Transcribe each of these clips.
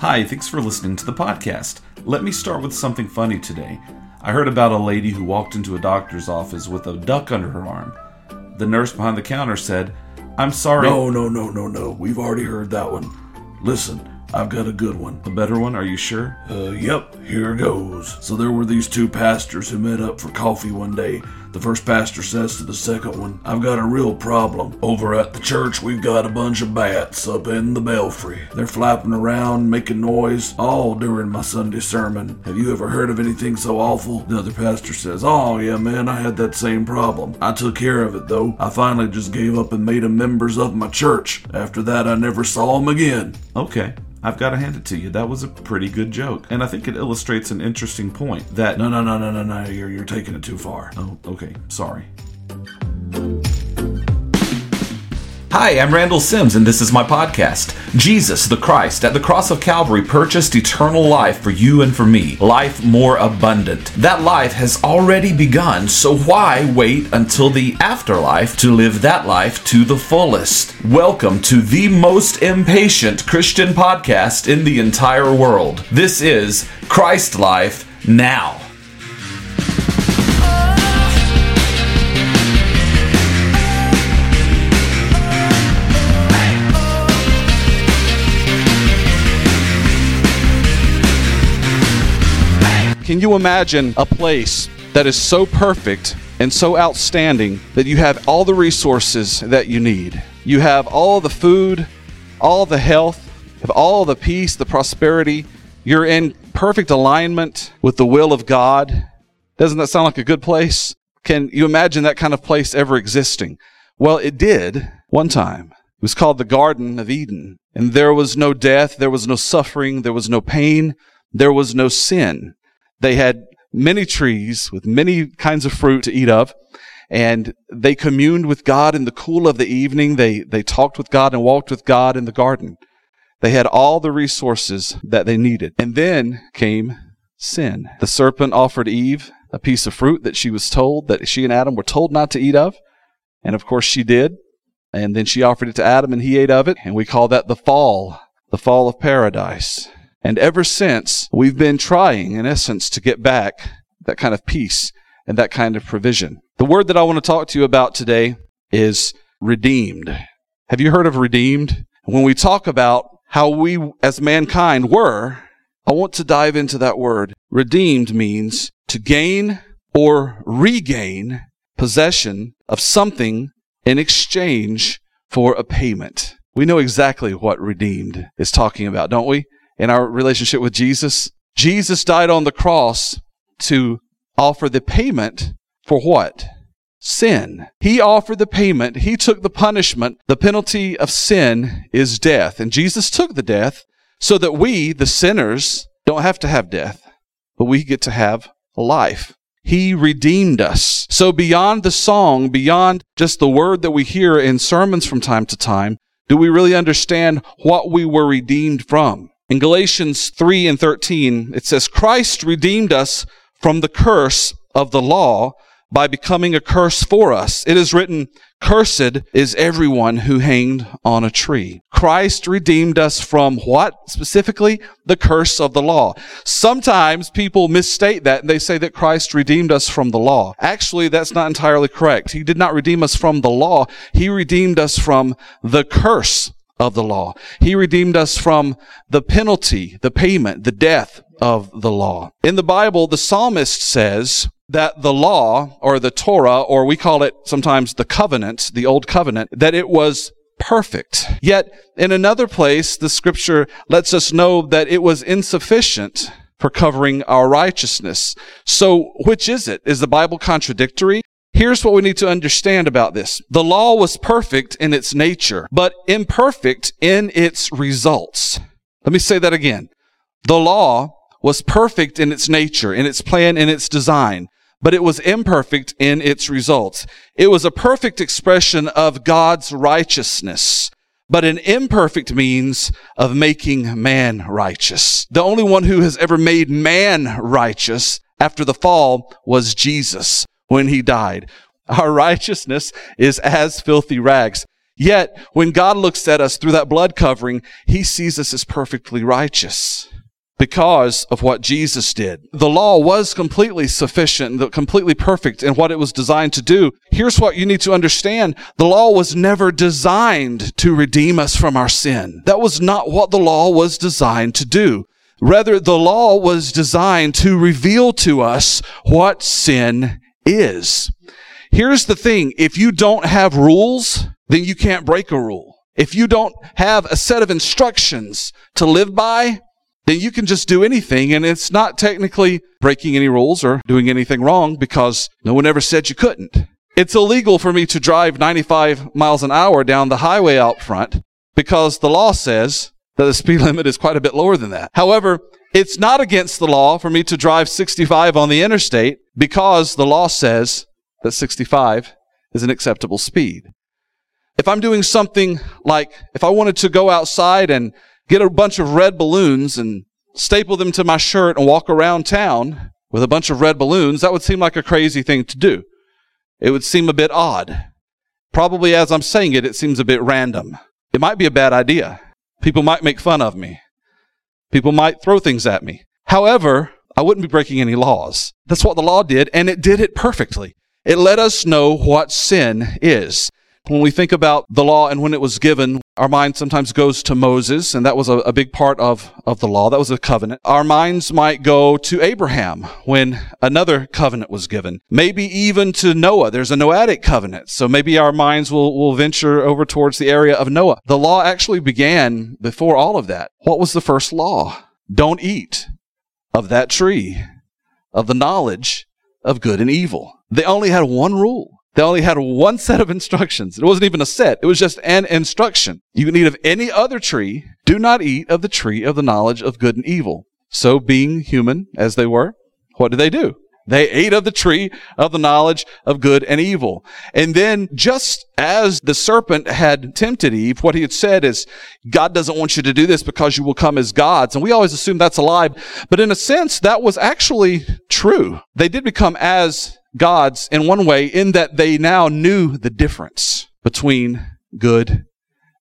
Hi, thanks for listening to the podcast. Let me start with something funny today. I heard about a lady who walked into a doctor's office with a duck under her arm. The nurse behind the counter said, I'm sorry. No, no, no, no, no. We've already heard that one. Listen, I've got a good one. A better one? Are you sure? Uh, yep, here it goes. So there were these two pastors who met up for coffee one day. The first pastor says to the second one, I've got a real problem. Over at the church, we've got a bunch of bats up in the belfry. They're flapping around, making noise, all during my Sunday sermon. Have you ever heard of anything so awful? The other pastor says, Oh, yeah, man, I had that same problem. I took care of it, though. I finally just gave up and made them members of my church. After that, I never saw them again. Okay. I've got to hand it to you. That was a pretty good joke. And I think it illustrates an interesting point that. No, no, no, no, no, no. You're, you're taking it too far. Oh, okay. Sorry. Hi, I'm Randall Sims, and this is my podcast. Jesus, the Christ, at the cross of Calvary, purchased eternal life for you and for me, life more abundant. That life has already begun, so why wait until the afterlife to live that life to the fullest? Welcome to the most impatient Christian podcast in the entire world. This is Christ Life Now. Can you imagine a place that is so perfect and so outstanding that you have all the resources that you need? You have all the food, all the health, have all the peace, the prosperity. You're in perfect alignment with the will of God. Doesn't that sound like a good place? Can you imagine that kind of place ever existing? Well, it did one time. It was called the Garden of Eden. And there was no death, there was no suffering, there was no pain, there was no sin. They had many trees with many kinds of fruit to eat of. And they communed with God in the cool of the evening. They, they talked with God and walked with God in the garden. They had all the resources that they needed. And then came sin. The serpent offered Eve a piece of fruit that she was told that she and Adam were told not to eat of. And of course she did. And then she offered it to Adam and he ate of it. And we call that the fall, the fall of paradise. And ever since, we've been trying, in essence, to get back that kind of peace and that kind of provision. The word that I want to talk to you about today is redeemed. Have you heard of redeemed? When we talk about how we as mankind were, I want to dive into that word. Redeemed means to gain or regain possession of something in exchange for a payment. We know exactly what redeemed is talking about, don't we? In our relationship with Jesus. Jesus died on the cross to offer the payment for what? Sin. He offered the payment. He took the punishment. The penalty of sin is death. And Jesus took the death so that we, the sinners, don't have to have death, but we get to have life. He redeemed us. So beyond the song, beyond just the word that we hear in sermons from time to time, do we really understand what we were redeemed from? In Galatians 3 and 13, it says, Christ redeemed us from the curse of the law by becoming a curse for us. It is written, Cursed is everyone who hanged on a tree. Christ redeemed us from what specifically? The curse of the law. Sometimes people misstate that and they say that Christ redeemed us from the law. Actually, that's not entirely correct. He did not redeem us from the law. He redeemed us from the curse of the law. He redeemed us from the penalty, the payment, the death of the law. In the Bible, the psalmist says that the law or the Torah, or we call it sometimes the covenant, the old covenant, that it was perfect. Yet in another place, the scripture lets us know that it was insufficient for covering our righteousness. So which is it? Is the Bible contradictory? Here's what we need to understand about this. The law was perfect in its nature, but imperfect in its results. Let me say that again. The law was perfect in its nature, in its plan, in its design, but it was imperfect in its results. It was a perfect expression of God's righteousness, but an imperfect means of making man righteous. The only one who has ever made man righteous after the fall was Jesus when he died. Our righteousness is as filthy rags. Yet, when God looks at us through that blood covering, He sees us as perfectly righteous because of what Jesus did. The law was completely sufficient, completely perfect in what it was designed to do. Here's what you need to understand. The law was never designed to redeem us from our sin. That was not what the law was designed to do. Rather, the law was designed to reveal to us what sin is. Here's the thing. If you don't have rules, then you can't break a rule. If you don't have a set of instructions to live by, then you can just do anything and it's not technically breaking any rules or doing anything wrong because no one ever said you couldn't. It's illegal for me to drive 95 miles an hour down the highway out front because the law says that the speed limit is quite a bit lower than that. However, it's not against the law for me to drive 65 on the interstate because the law says that 65 is an acceptable speed. If I'm doing something like if I wanted to go outside and get a bunch of red balloons and staple them to my shirt and walk around town with a bunch of red balloons, that would seem like a crazy thing to do. It would seem a bit odd. Probably as I'm saying it, it seems a bit random. It might be a bad idea. People might make fun of me. People might throw things at me. However, I wouldn't be breaking any laws. That's what the law did, and it did it perfectly. It let us know what sin is. When we think about the law and when it was given, our mind sometimes goes to Moses, and that was a, a, big part of, of the law. That was a covenant. Our minds might go to Abraham when another covenant was given. Maybe even to Noah. There's a Noahic covenant. So maybe our minds will, will venture over towards the area of Noah. The law actually began before all of that. What was the first law? Don't eat of that tree of the knowledge of good and evil. They only had one rule. They only had one set of instructions. It wasn't even a set. It was just an instruction. You can eat of any other tree. Do not eat of the tree of the knowledge of good and evil. So being human as they were, what did they do? They ate of the tree of the knowledge of good and evil. And then just as the serpent had tempted Eve, what he had said is, God doesn't want you to do this because you will come as gods. And we always assume that's a lie. But in a sense, that was actually true. They did become as gods in one way in that they now knew the difference between good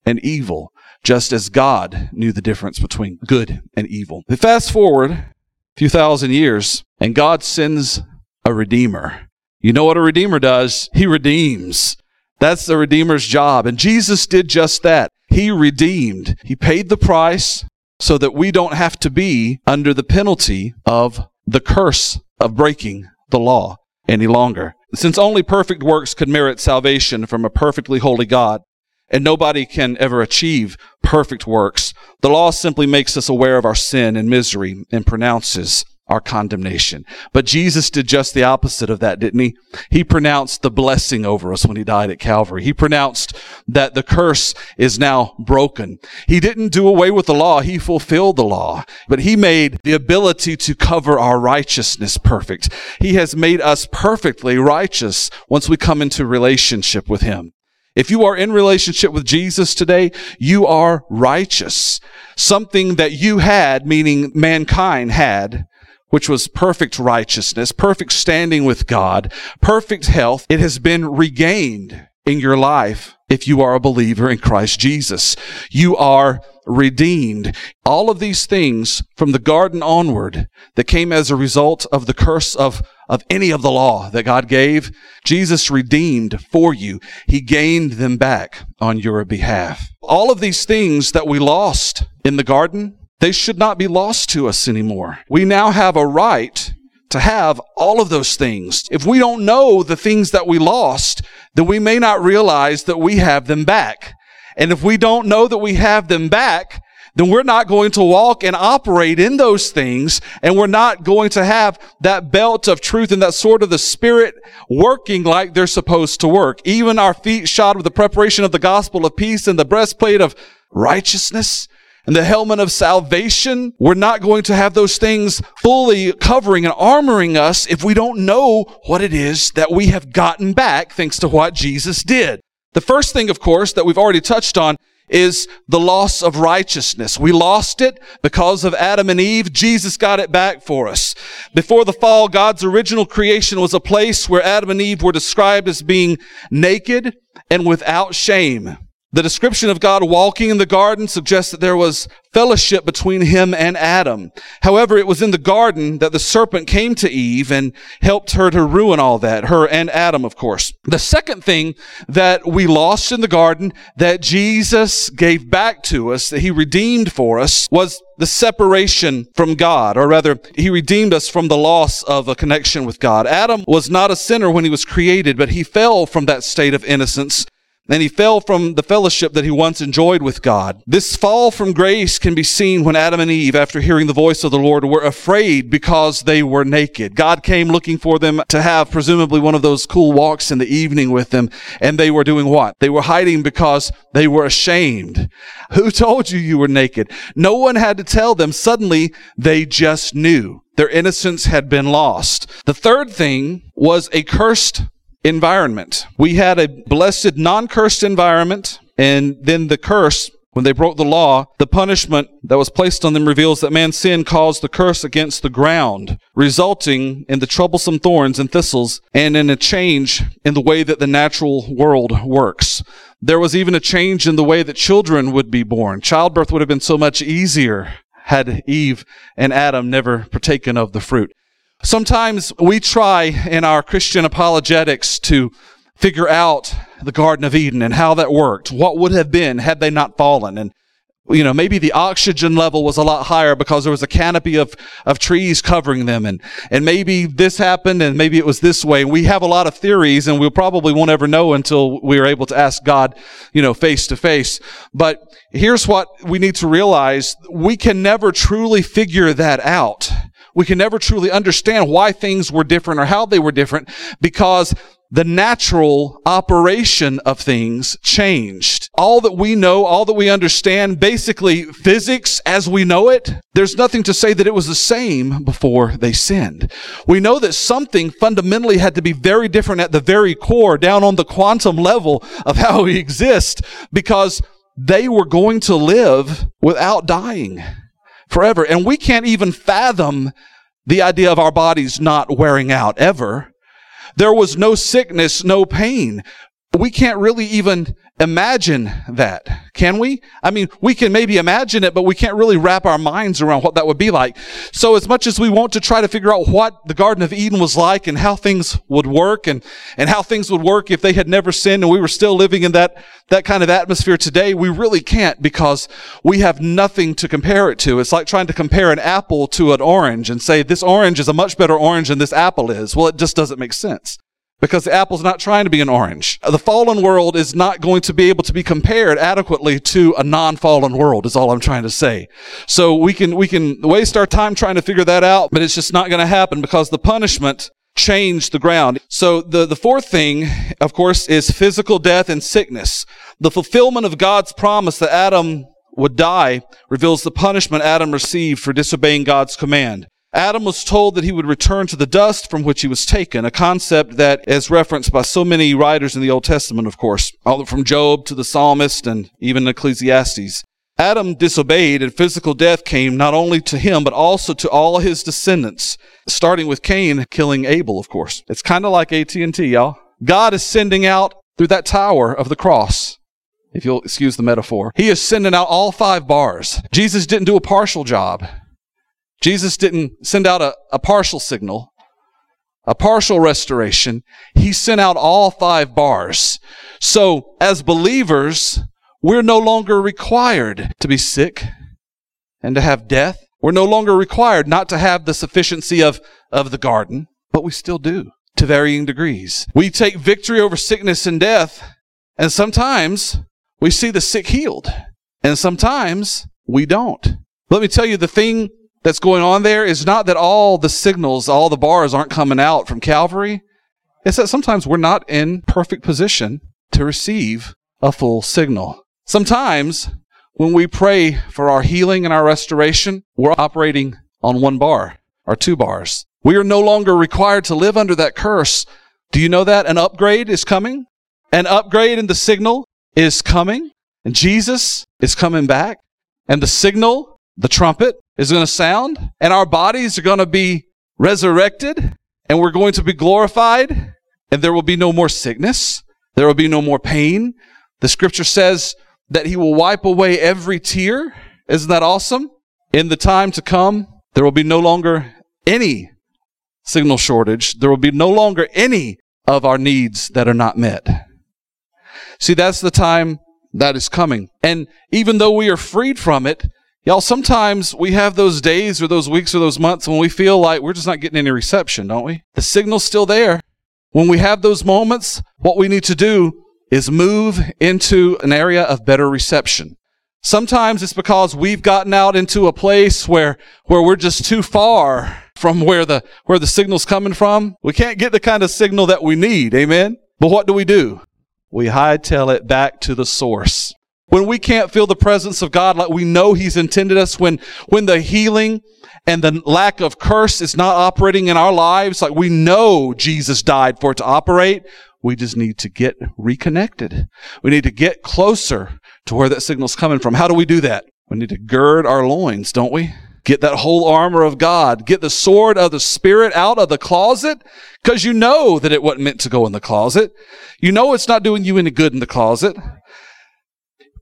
and evil, just as God knew the difference between good and evil. Fast forward a few thousand years, and God sends a redeemer. You know what a redeemer does? He redeems. That's the redeemer's job. And Jesus did just that. He redeemed. He paid the price so that we don't have to be under the penalty of the curse of breaking the law any longer. Since only perfect works could merit salvation from a perfectly holy God, and nobody can ever achieve perfect works, the law simply makes us aware of our sin and misery and pronounces our condemnation. But Jesus did just the opposite of that, didn't he? He pronounced the blessing over us when he died at Calvary. He pronounced that the curse is now broken. He didn't do away with the law. He fulfilled the law, but he made the ability to cover our righteousness perfect. He has made us perfectly righteous once we come into relationship with him. If you are in relationship with Jesus today, you are righteous. Something that you had, meaning mankind had, which was perfect righteousness, perfect standing with God, perfect health, it has been regained in your life if you are a believer in Christ Jesus. You are redeemed. All of these things from the garden onward that came as a result of the curse of, of any of the law that God gave, Jesus redeemed for you. He gained them back on your behalf. All of these things that we lost in the garden, they should not be lost to us anymore. We now have a right to have all of those things. If we don't know the things that we lost, then we may not realize that we have them back. And if we don't know that we have them back, then we're not going to walk and operate in those things and we're not going to have that belt of truth and that sword of the spirit working like they're supposed to work. Even our feet shod with the preparation of the gospel of peace and the breastplate of righteousness and the helmet of salvation. We're not going to have those things fully covering and armoring us if we don't know what it is that we have gotten back thanks to what Jesus did. The first thing, of course, that we've already touched on is the loss of righteousness. We lost it because of Adam and Eve. Jesus got it back for us. Before the fall, God's original creation was a place where Adam and Eve were described as being naked and without shame. The description of God walking in the garden suggests that there was fellowship between him and Adam. However, it was in the garden that the serpent came to Eve and helped her to ruin all that, her and Adam, of course. The second thing that we lost in the garden that Jesus gave back to us, that he redeemed for us, was the separation from God, or rather, he redeemed us from the loss of a connection with God. Adam was not a sinner when he was created, but he fell from that state of innocence and he fell from the fellowship that he once enjoyed with God. This fall from grace can be seen when Adam and Eve, after hearing the voice of the Lord, were afraid because they were naked. God came looking for them to have presumably one of those cool walks in the evening with them. And they were doing what? They were hiding because they were ashamed. Who told you you were naked? No one had to tell them. Suddenly they just knew. Their innocence had been lost. The third thing was a cursed environment. We had a blessed, non-cursed environment, and then the curse when they broke the law, the punishment that was placed on them reveals that man's sin caused the curse against the ground, resulting in the troublesome thorns and thistles and in a change in the way that the natural world works. There was even a change in the way that children would be born. Childbirth would have been so much easier had Eve and Adam never partaken of the fruit. Sometimes we try in our Christian apologetics to figure out the Garden of Eden and how that worked. What would have been had they not fallen? And, you know, maybe the oxygen level was a lot higher because there was a canopy of, of trees covering them. And, and maybe this happened and maybe it was this way. We have a lot of theories and we probably won't ever know until we are able to ask God, you know, face to face. But here's what we need to realize. We can never truly figure that out we can never truly understand why things were different or how they were different because the natural operation of things changed. All that we know, all that we understand, basically physics as we know it, there's nothing to say that it was the same before they sinned. We know that something fundamentally had to be very different at the very core, down on the quantum level of how we exist, because they were going to live without dying forever. And we can't even fathom the idea of our bodies not wearing out ever. There was no sickness, no pain. We can't really even imagine that, can we? I mean, we can maybe imagine it, but we can't really wrap our minds around what that would be like. So as much as we want to try to figure out what the Garden of Eden was like and how things would work and, and how things would work if they had never sinned and we were still living in that, that kind of atmosphere today, we really can't because we have nothing to compare it to. It's like trying to compare an apple to an orange and say this orange is a much better orange than this apple is. Well, it just doesn't make sense because the apple's not trying to be an orange. The fallen world is not going to be able to be compared adequately to a non-fallen world is all I'm trying to say. So we can, we can waste our time trying to figure that out, but it's just not going to happen because the punishment changed the ground. So the, the fourth thing, of course, is physical death and sickness. The fulfillment of God's promise that Adam would die reveals the punishment Adam received for disobeying God's command. Adam was told that he would return to the dust from which he was taken, a concept that is referenced by so many writers in the Old Testament, of course, all from Job to the psalmist and even Ecclesiastes. Adam disobeyed and physical death came not only to him, but also to all his descendants, starting with Cain killing Abel, of course. It's kind of like AT&T, y'all. God is sending out through that tower of the cross if you'll excuse the metaphor. He is sending out all five bars. Jesus didn't do a partial job. Jesus didn't send out a, a partial signal, a partial restoration. He sent out all five bars. So as believers, we're no longer required to be sick and to have death. We're no longer required not to have the sufficiency of, of the garden, but we still do to varying degrees. We take victory over sickness and death, and sometimes we see the sick healed, and sometimes we don't. Let me tell you the thing that's going on there is not that all the signals, all the bars aren't coming out from Calvary. It's that sometimes we're not in perfect position to receive a full signal. Sometimes when we pray for our healing and our restoration, we're operating on one bar or two bars. We are no longer required to live under that curse. Do you know that an upgrade is coming? An upgrade in the signal is coming and Jesus is coming back and the signal the trumpet is going to sound and our bodies are going to be resurrected and we're going to be glorified and there will be no more sickness. There will be no more pain. The scripture says that he will wipe away every tear. Isn't that awesome? In the time to come, there will be no longer any signal shortage. There will be no longer any of our needs that are not met. See, that's the time that is coming. And even though we are freed from it, y'all, sometimes we have those days or those weeks or those months when we feel like we're just not getting any reception, don't we? The signal's still there. When we have those moments, what we need to do is move into an area of better reception. Sometimes it's because we've gotten out into a place where, where we're just too far from where the, where the signal's coming from. We can't get the kind of signal that we need. Amen. But what do we do? We hightail it back to the source. When we can't feel the presence of God like we know He's intended us, when, when the healing and the lack of curse is not operating in our lives, like we know Jesus died for it to operate, we just need to get reconnected. We need to get closer to where that signal's coming from. How do we do that? We need to gird our loins, don't we? Get that whole armor of God. Get the sword of the Spirit out of the closet because you know that it wasn't meant to go in the closet. You know it's not doing you any good in the closet.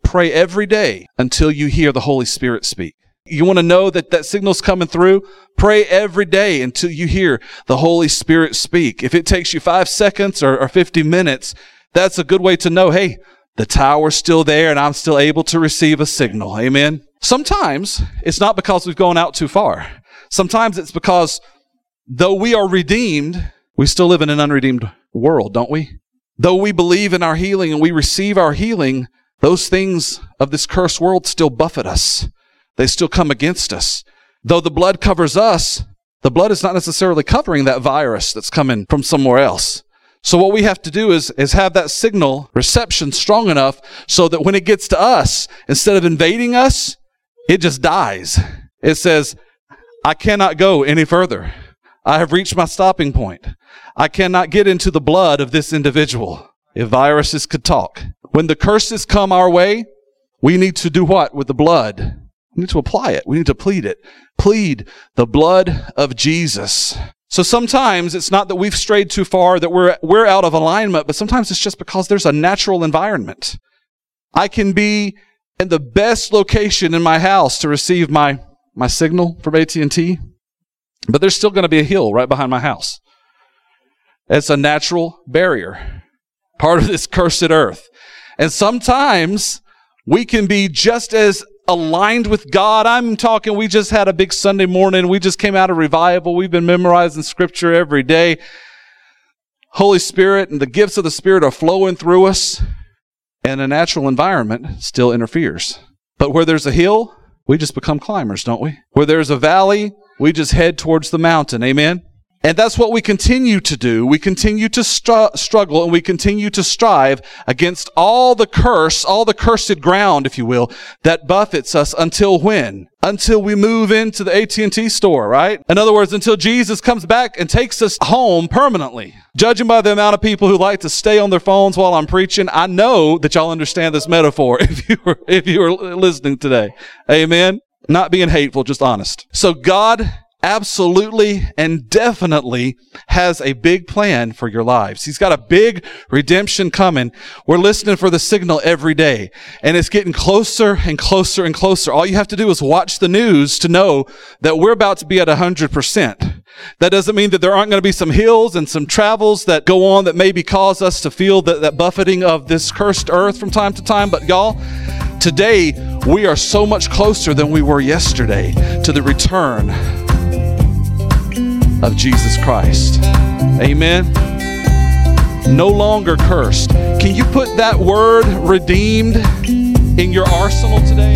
Pray every day until you hear the Holy Spirit speak. You want to know that that signal's coming through? Pray every day until you hear the Holy Spirit speak. If it takes you five seconds or, or 50 minutes, that's a good way to know, hey, the tower's still there and I'm still able to receive a signal. Amen. Sometimes it's not because we've gone out too far. Sometimes it's because though we are redeemed, we still live in an unredeemed world, don't we? Though we believe in our healing and we receive our healing, those things of this cursed world still buffet us. They still come against us. Though the blood covers us, the blood is not necessarily covering that virus that's coming from somewhere else. So what we have to do is, is have that signal reception strong enough so that when it gets to us, instead of invading us, it just dies. It says, I cannot go any further. I have reached my stopping point. I cannot get into the blood of this individual. If viruses could talk. When the curses come our way, we need to do what with the blood? We need to apply it. We need to plead it. Plead the blood of Jesus. So sometimes it's not that we've strayed too far, that we're, we're out of alignment, but sometimes it's just because there's a natural environment. I can be in the best location in my house to receive my, my signal from AT&T, but there's still going to be a hill right behind my house. It's a natural barrier, part of this cursed earth. And sometimes we can be just as aligned with God. I'm talking, we just had a big Sunday morning. We just came out of revival. We've been memorizing scripture every day. Holy Spirit and the gifts of the Spirit are flowing through us, and a natural environment still interferes. But where there's a hill, we just become climbers, don't we? Where there's a valley, we just head towards the mountain. Amen? And that's what we continue to do. We continue to str- struggle and we continue to strive against all the curse, all the cursed ground, if you will, that buffets us until when? Until we move into the AT&T store, right? In other words, until Jesus comes back and takes us home permanently. Judging by the amount of people who like to stay on their phones while I'm preaching, I know that y'all understand this metaphor if you were, if you were listening today. Amen. Not being hateful, just honest. So God absolutely and definitely has a big plan for your lives. He's got a big redemption coming. We're listening for the signal every day and it's getting closer and closer and closer. All you have to do is watch the news to know that we're about to be at 100%. That doesn't mean that there aren't going to be some hills and some travels that go on that maybe cause us to feel that, that buffeting of this cursed earth from time to time. But y'all, today we are so much closer than we were yesterday to the return of Jesus Christ. Amen. No longer cursed. Can you put that word redeemed in your arsenal today?